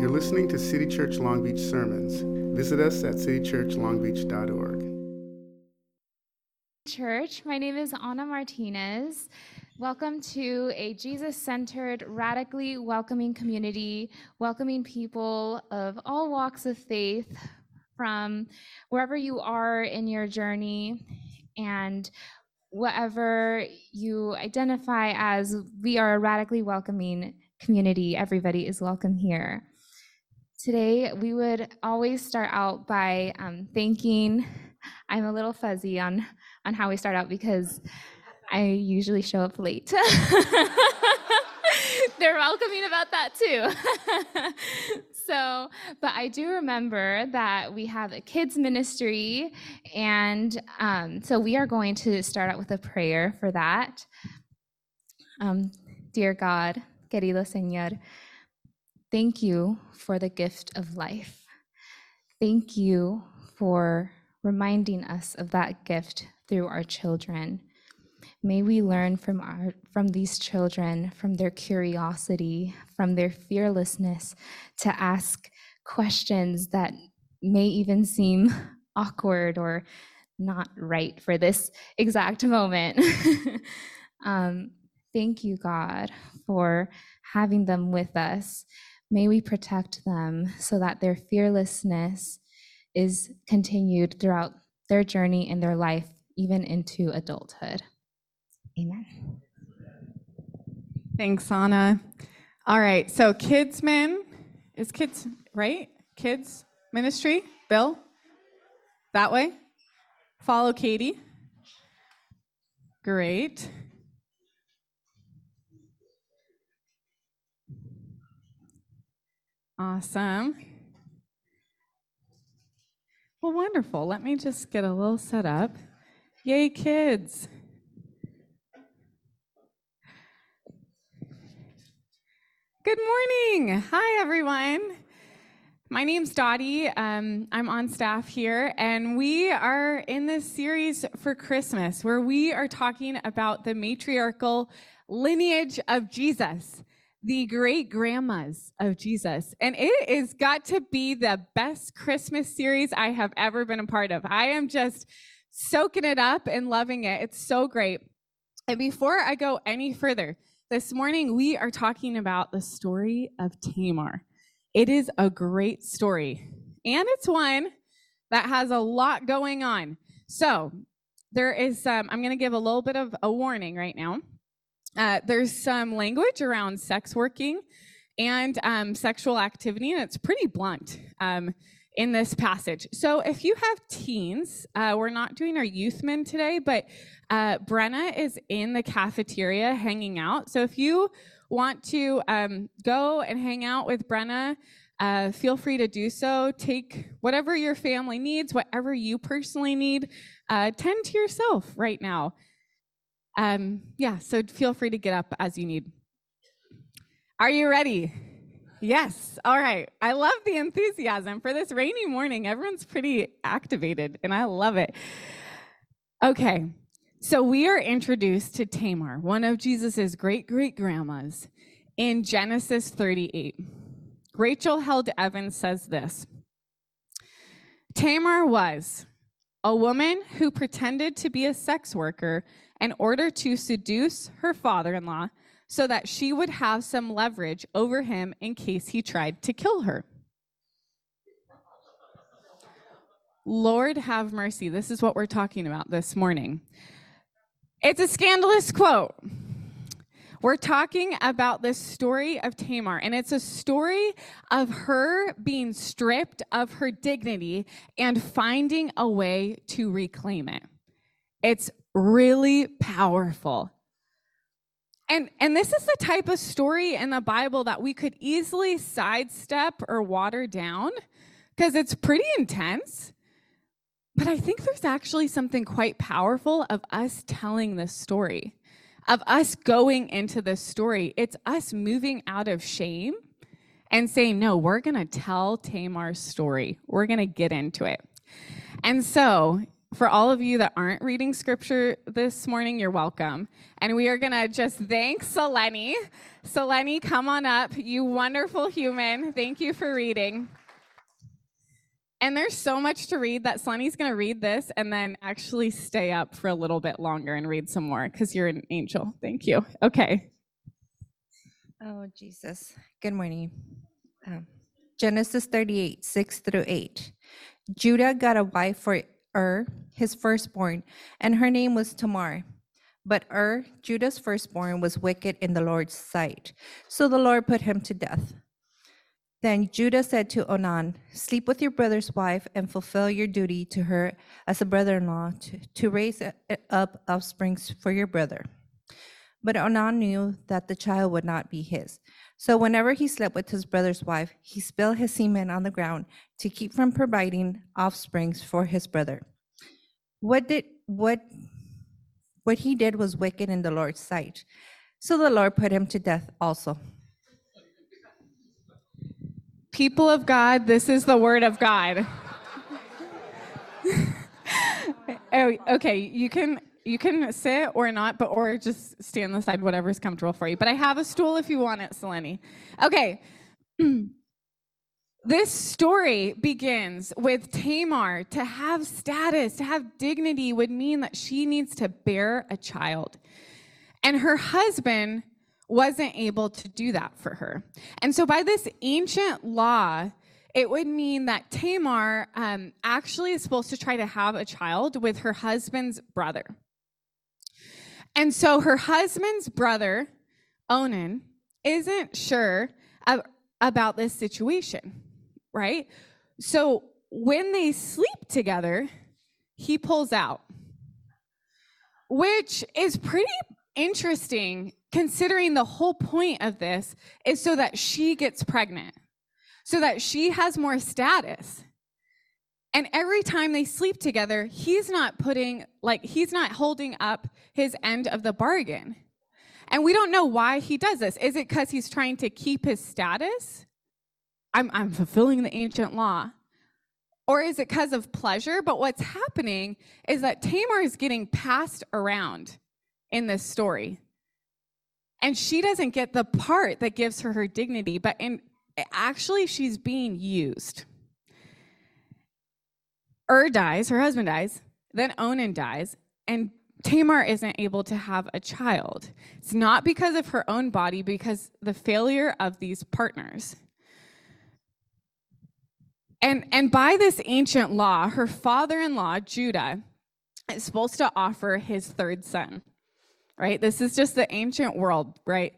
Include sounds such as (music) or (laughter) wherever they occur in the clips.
You're listening to City Church Long Beach sermons. Visit us at citychurchlongbeach.org. Church, my name is Anna Martinez. Welcome to a Jesus centered, radically welcoming community, welcoming people of all walks of faith from wherever you are in your journey and whatever you identify as, we are a radically welcoming community. Everybody is welcome here. Today, we would always start out by um, thanking. I'm a little fuzzy on on how we start out because I usually show up late. (laughs) They're welcoming about that too. (laughs) so, but I do remember that we have a kids ministry, and um, so we are going to start out with a prayer for that. Um, dear God, querido Señor, thank you for the gift of life. Thank you for reminding us of that gift through our children. May we learn from our from these children, from their curiosity, from their fearlessness to ask questions that may even seem (laughs) awkward or not right for this exact moment. (laughs) um, thank you, God, for having them with us. May we protect them so that their fearlessness is continued throughout their journey in their life, even into adulthood. Amen. Thanks, Anna. All right, so Kidsmen is kids, right? Kids ministry, Bill? That way? Follow Katie. Great. Awesome. Well, wonderful. Let me just get a little set up. Yay, kids. Good morning. Hi, everyone. My name's Dottie. Um, I'm on staff here, and we are in this series for Christmas where we are talking about the matriarchal lineage of Jesus, the great grandmas of Jesus. And it has got to be the best Christmas series I have ever been a part of. I am just soaking it up and loving it. It's so great. And before I go any further, this morning, we are talking about the story of Tamar. It is a great story, and it's one that has a lot going on. So, there is, um, I'm going to give a little bit of a warning right now. Uh, there's some language around sex working and um, sexual activity, and it's pretty blunt um, in this passage. So, if you have teens, uh, we're not doing our youth men today, but uh, Brenna is in the cafeteria hanging out. So if you want to um, go and hang out with Brenna, uh, feel free to do so. Take whatever your family needs, whatever you personally need. Uh, tend to yourself right now. Um, yeah, so feel free to get up as you need. Are you ready? Yes. All right. I love the enthusiasm for this rainy morning. Everyone's pretty activated, and I love it. Okay. So we are introduced to Tamar, one of Jesus's great great grandmas, in Genesis 38. Rachel Held Evans says this Tamar was a woman who pretended to be a sex worker in order to seduce her father in law so that she would have some leverage over him in case he tried to kill her. Lord have mercy. This is what we're talking about this morning. It's a scandalous quote. We're talking about the story of Tamar, and it's a story of her being stripped of her dignity and finding a way to reclaim it. It's really powerful. And, and this is the type of story in the Bible that we could easily sidestep or water down because it's pretty intense. But I think there's actually something quite powerful of us telling this story, of us going into this story. It's us moving out of shame and saying, no, we're going to tell Tamar's story. We're going to get into it. And so, for all of you that aren't reading scripture this morning, you're welcome. And we are going to just thank Selene. Selene, come on up, you wonderful human. Thank you for reading. And there's so much to read that Selene's going to read this and then actually stay up for a little bit longer and read some more because you're an angel. Thank you. Okay. Oh, Jesus. Good morning. Um, Genesis 38, 6 through 8. Judah got a wife for Ur, his firstborn, and her name was Tamar. But Ur, Judah's firstborn, was wicked in the Lord's sight. So the Lord put him to death. Then Judah said to Onan, Sleep with your brother's wife and fulfill your duty to her as a brother in law to, to raise up offspring for your brother. But Onan knew that the child would not be his. So whenever he slept with his brother's wife, he spilled his semen on the ground to keep from providing offsprings for his brother. What did what what he did was wicked in the Lord's sight. So the Lord put him to death also. People of God, this is the word of God. (laughs) oh, okay, you can you can sit or not, but or just stand on the side, whatever's comfortable for you. But I have a stool if you want it, Selene. Okay. (clears throat) this story begins with Tamar. To have status, to have dignity would mean that she needs to bear a child. And her husband wasn't able to do that for her. And so by this ancient law, it would mean that Tamar um, actually is supposed to try to have a child with her husband's brother. And so her husband's brother, Onan, isn't sure of, about this situation, right? So when they sleep together, he pulls out, which is pretty interesting considering the whole point of this is so that she gets pregnant, so that she has more status. And every time they sleep together, he's not putting, like, he's not holding up his end of the bargain. And we don't know why he does this. Is it because he's trying to keep his status? I'm, I'm fulfilling the ancient law. Or is it because of pleasure? But what's happening is that Tamar is getting passed around in this story. And she doesn't get the part that gives her her dignity, but in, actually, she's being used. Ur dies, her husband dies, then Onan dies, and Tamar isn't able to have a child. It's not because of her own body, because the failure of these partners. And, and by this ancient law, her father in law, Judah, is supposed to offer his third son, right? This is just the ancient world, right?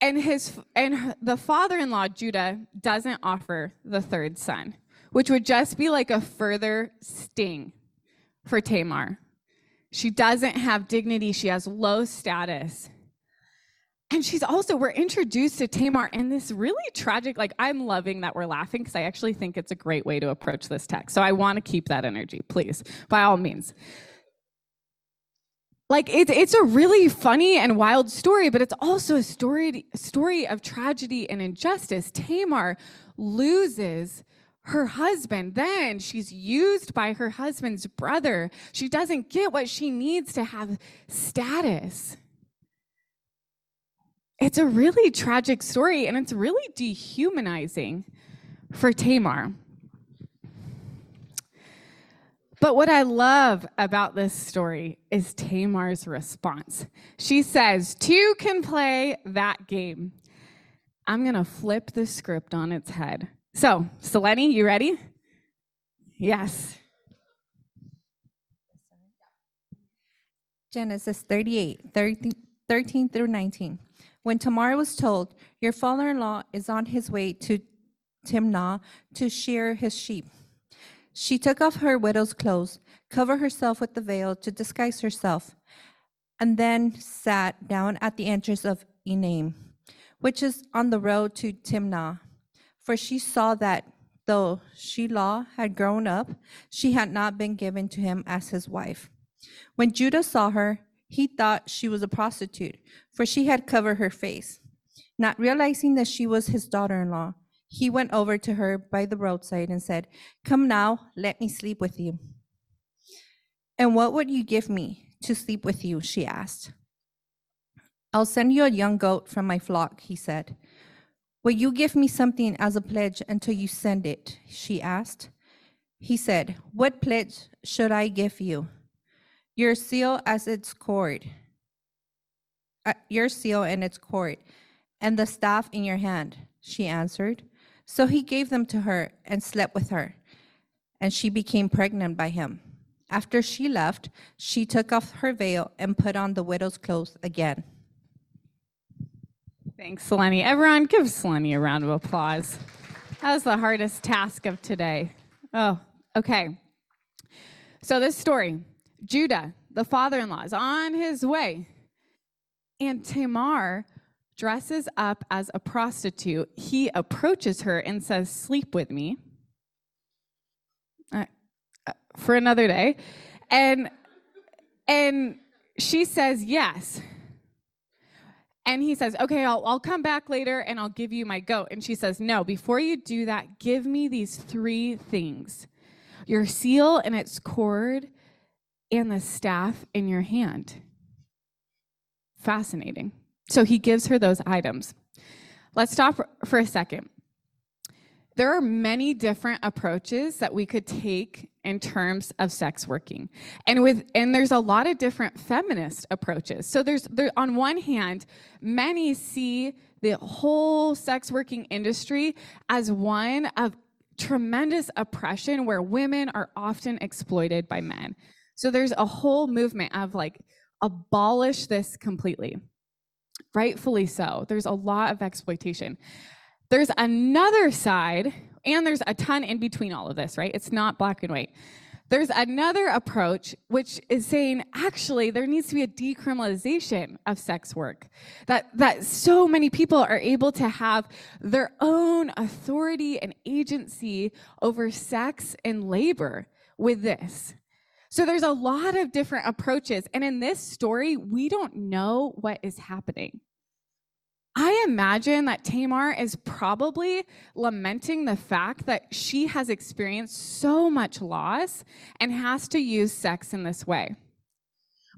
And his and the father-in-law Judah doesn't offer the third son which would just be like a further sting for Tamar. She doesn't have dignity, she has low status. And she's also, we're introduced to Tamar in this really tragic, like, I'm loving that we're laughing because I actually think it's a great way to approach this text. So I want to keep that energy, please, by all means. Like, it's, it's a really funny and wild story, but it's also a story, story of tragedy and injustice. Tamar loses her husband. Then she's used by her husband's brother. She doesn't get what she needs to have status. It's a really tragic story and it's really dehumanizing for Tamar. But what I love about this story is Tamar's response. She says, Two can play that game. I'm going to flip the script on its head. So, Selene, you ready? Yes. Genesis 38, 13, 13 through 19. When Tamar was told, Your father in law is on his way to Timnah to shear his sheep, she took off her widow's clothes, covered herself with the veil to disguise herself, and then sat down at the entrance of Enaim, which is on the road to Timnah for she saw that though Shelah had grown up, she had not been given to him as his wife. When Judah saw her, he thought she was a prostitute, for she had covered her face. Not realizing that she was his daughter in law, he went over to her by the roadside and said, Come now, let me sleep with you. And what would you give me to sleep with you? She asked. I'll send you a young goat from my flock, he said. Will you give me something as a pledge until you send it? She asked. He said, What pledge should I give you? Your seal as its cord, uh, your seal and its cord, and the staff in your hand, she answered. So he gave them to her and slept with her, and she became pregnant by him. After she left, she took off her veil and put on the widow's clothes again. Thanks, Selene. Everyone, give Selene a round of applause. That was the hardest task of today. Oh, okay. So, this story Judah, the father in law, is on his way, and Tamar dresses up as a prostitute. He approaches her and says, Sleep with me uh, uh, for another day. And, and she says, Yes. And he says, Okay, I'll, I'll come back later and I'll give you my goat. And she says, No, before you do that, give me these three things your seal and its cord, and the staff in your hand. Fascinating. So he gives her those items. Let's stop for a second. There are many different approaches that we could take in terms of sex working. And with and there's a lot of different feminist approaches. So there's there on one hand, many see the whole sex working industry as one of tremendous oppression where women are often exploited by men. So there's a whole movement of like abolish this completely. Rightfully so. There's a lot of exploitation. There's another side, and there's a ton in between all of this, right? It's not black and white. There's another approach which is saying actually there needs to be a decriminalization of sex work. That that so many people are able to have their own authority and agency over sex and labor with this. So there's a lot of different approaches and in this story we don't know what is happening. I imagine that Tamar is probably lamenting the fact that she has experienced so much loss and has to use sex in this way.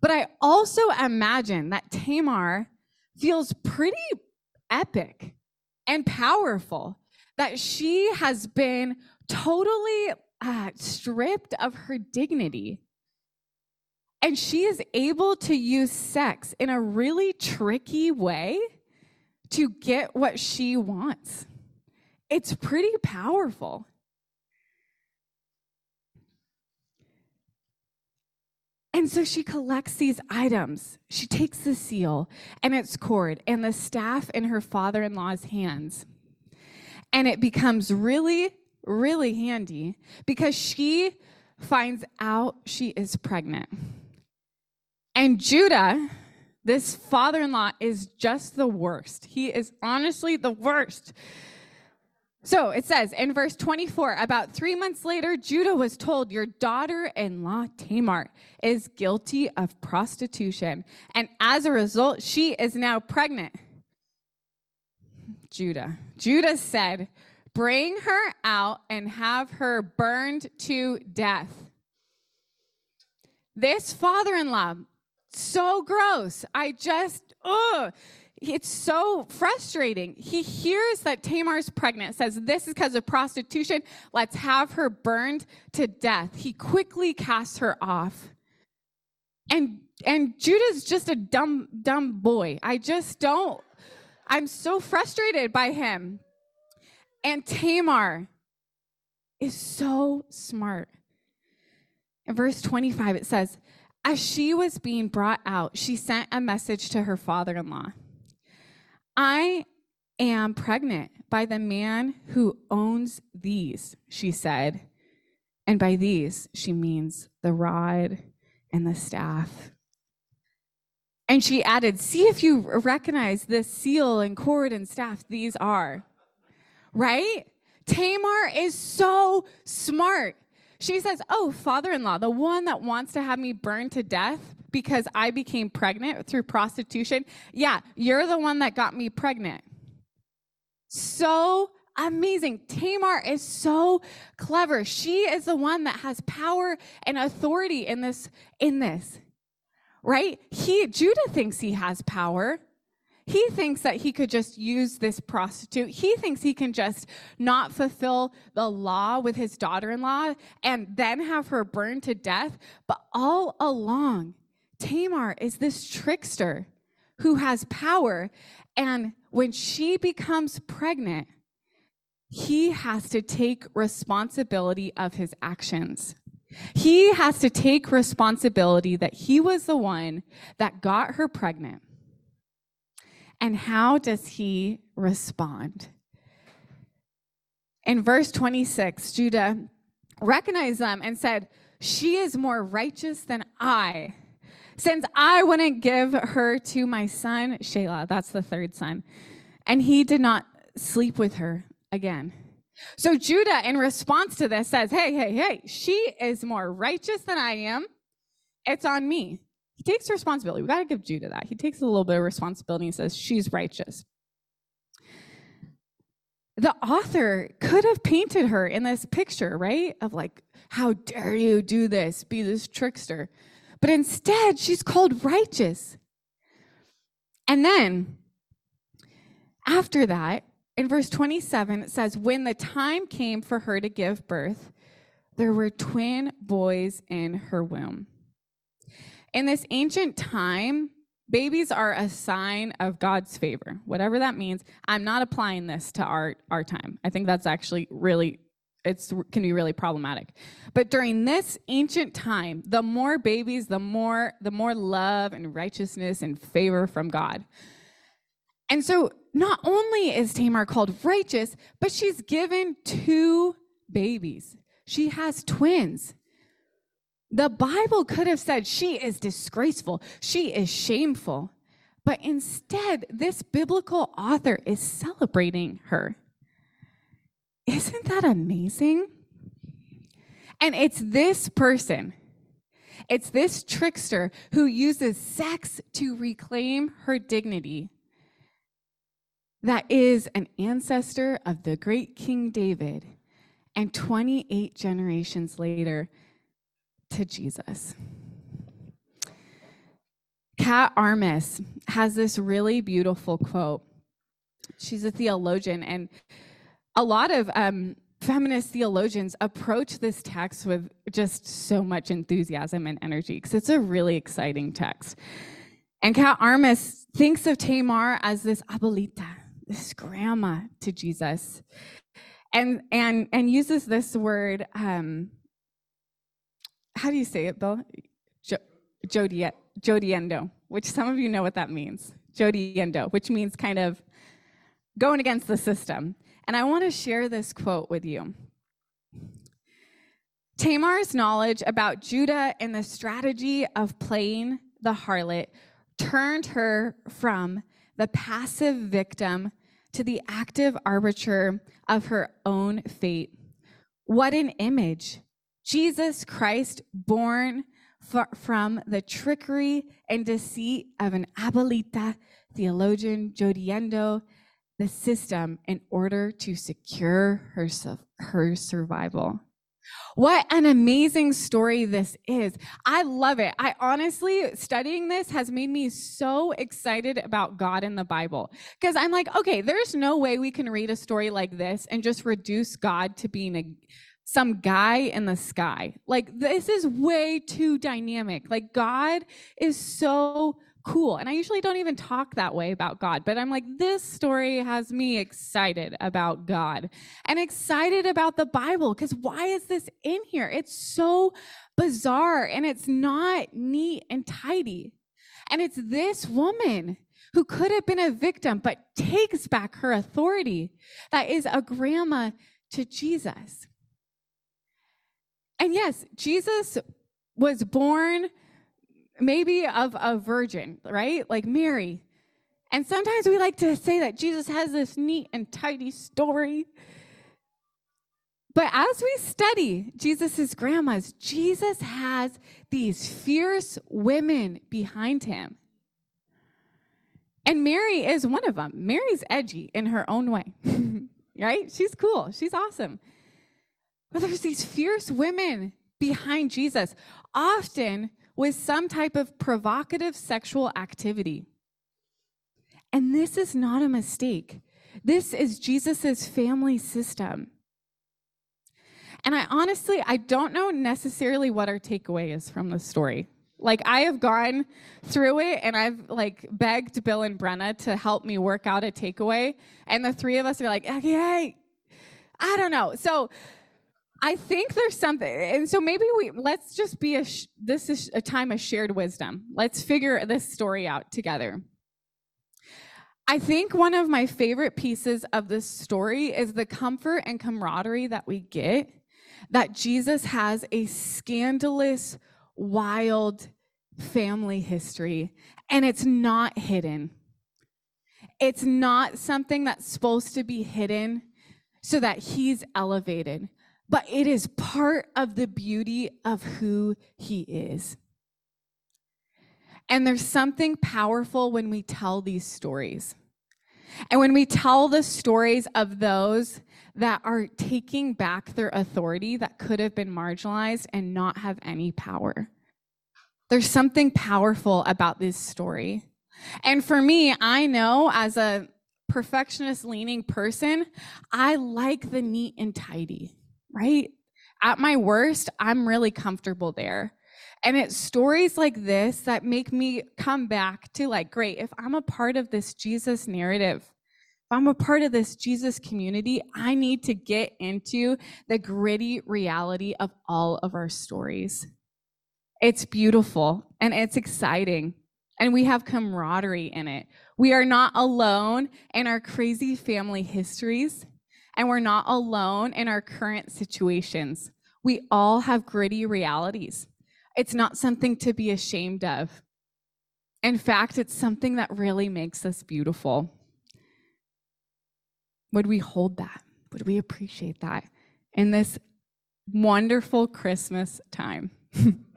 But I also imagine that Tamar feels pretty epic and powerful, that she has been totally uh, stripped of her dignity. And she is able to use sex in a really tricky way to get what she wants. It's pretty powerful. And so she collects these items. She takes the seal and its cord and the staff in her father in law's hands. And it becomes really, really handy because she finds out she is pregnant. And Judah, this father in law is just the worst. He is honestly the worst. So it says in verse 24 about three months later, Judah was told, Your daughter in law Tamar is guilty of prostitution. And as a result, she is now pregnant. Judah. Judah said, Bring her out and have her burned to death. This father in law so gross. I just, ugh. It's so frustrating. He hears that Tamar's pregnant, says, This is because of prostitution. Let's have her burned to death. He quickly casts her off. And and Judah's just a dumb, dumb boy. I just don't, I'm so frustrated by him. And Tamar is so smart. In verse 25, it says, as she was being brought out, she sent a message to her father in law I am pregnant by the man who owns these, she said. And by these, she means the rod and the staff. And she added, See if you recognize this seal and cord and staff. These are. Right? Tamar is so smart. She says, Oh, father in law, the one that wants to have me burned to death because I became pregnant through prostitution. Yeah, you're the one that got me pregnant. So amazing. Tamar is so clever. She is the one that has power and authority in this in this. Right? He Judah thinks he has power. He thinks that he could just use this prostitute. He thinks he can just not fulfill the law with his daughter in law and then have her burned to death. But all along, Tamar is this trickster who has power. And when she becomes pregnant, he has to take responsibility of his actions. He has to take responsibility that he was the one that got her pregnant. And how does he respond? In verse 26, Judah recognized them and said, She is more righteous than I, since I wouldn't give her to my son, Shelah. That's the third son. And he did not sleep with her again. So Judah, in response to this, says, Hey, hey, hey, she is more righteous than I am. It's on me. He takes responsibility. We got to give Judah that. He takes a little bit of responsibility and says, She's righteous. The author could have painted her in this picture, right? Of like, how dare you do this, be this trickster. But instead, she's called righteous. And then, after that, in verse 27, it says, When the time came for her to give birth, there were twin boys in her womb. In this ancient time, babies are a sign of God's favor, whatever that means. I'm not applying this to our, our time. I think that's actually really it can be really problematic. But during this ancient time, the more babies, the more the more love and righteousness and favor from God. And so not only is Tamar called righteous, but she's given two babies. She has twins. The Bible could have said she is disgraceful, she is shameful. But instead, this biblical author is celebrating her. Isn't that amazing? And it's this person, it's this trickster who uses sex to reclaim her dignity that is an ancestor of the great King David. And 28 generations later, to Jesus. Kat Armas has this really beautiful quote. She's a theologian, and a lot of um, feminist theologians approach this text with just so much enthusiasm and energy because it's a really exciting text. And Kat Armas thinks of Tamar as this abuelita, this grandma to Jesus, and and and uses this word um, how do you say it, Bill? Jo- Jodiendo, which some of you know what that means. Jodiendo, which means kind of going against the system. And I want to share this quote with you. Tamar's knowledge about Judah and the strategy of playing the harlot turned her from the passive victim to the active arbiter of her own fate. What an image! Jesus Christ, born for, from the trickery and deceit of an abuelita theologian, Jodiendo, the system in order to secure her, her survival. What an amazing story this is. I love it. I honestly, studying this has made me so excited about God in the Bible. Because I'm like, okay, there's no way we can read a story like this and just reduce God to being a some guy in the sky. Like, this is way too dynamic. Like, God is so cool. And I usually don't even talk that way about God, but I'm like, this story has me excited about God and excited about the Bible because why is this in here? It's so bizarre and it's not neat and tidy. And it's this woman who could have been a victim but takes back her authority that is a grandma to Jesus. And yes, Jesus was born maybe of a virgin, right? Like Mary. And sometimes we like to say that Jesus has this neat and tidy story. But as we study Jesus' grandmas, Jesus has these fierce women behind him. And Mary is one of them. Mary's edgy in her own way. (laughs) right? She's cool. She's awesome. But there's these fierce women behind Jesus, often with some type of provocative sexual activity. And this is not a mistake. This is Jesus's family system. And I honestly, I don't know necessarily what our takeaway is from the story. Like I have gone through it and I've like begged Bill and Brenna to help me work out a takeaway. And the three of us are like, okay, I don't know. So I think there's something, and so maybe we let's just be a. Sh- this is a time of shared wisdom. Let's figure this story out together. I think one of my favorite pieces of this story is the comfort and camaraderie that we get that Jesus has a scandalous, wild family history, and it's not hidden. It's not something that's supposed to be hidden so that he's elevated, but it is part of the beauty of who he is. And there's something powerful when we tell these stories. And when we tell the stories of those that are taking back their authority that could have been marginalized and not have any power. There's something powerful about this story. And for me, I know as a perfectionist leaning person, I like the neat and tidy, right? At my worst, I'm really comfortable there. And it's stories like this that make me come back to like, great, if I'm a part of this Jesus narrative, if I'm a part of this Jesus community, I need to get into the gritty reality of all of our stories. It's beautiful and it's exciting, and we have camaraderie in it. We are not alone in our crazy family histories, and we're not alone in our current situations. We all have gritty realities. It's not something to be ashamed of. In fact, it's something that really makes us beautiful. Would we hold that? Would we appreciate that in this wonderful Christmas time? (laughs)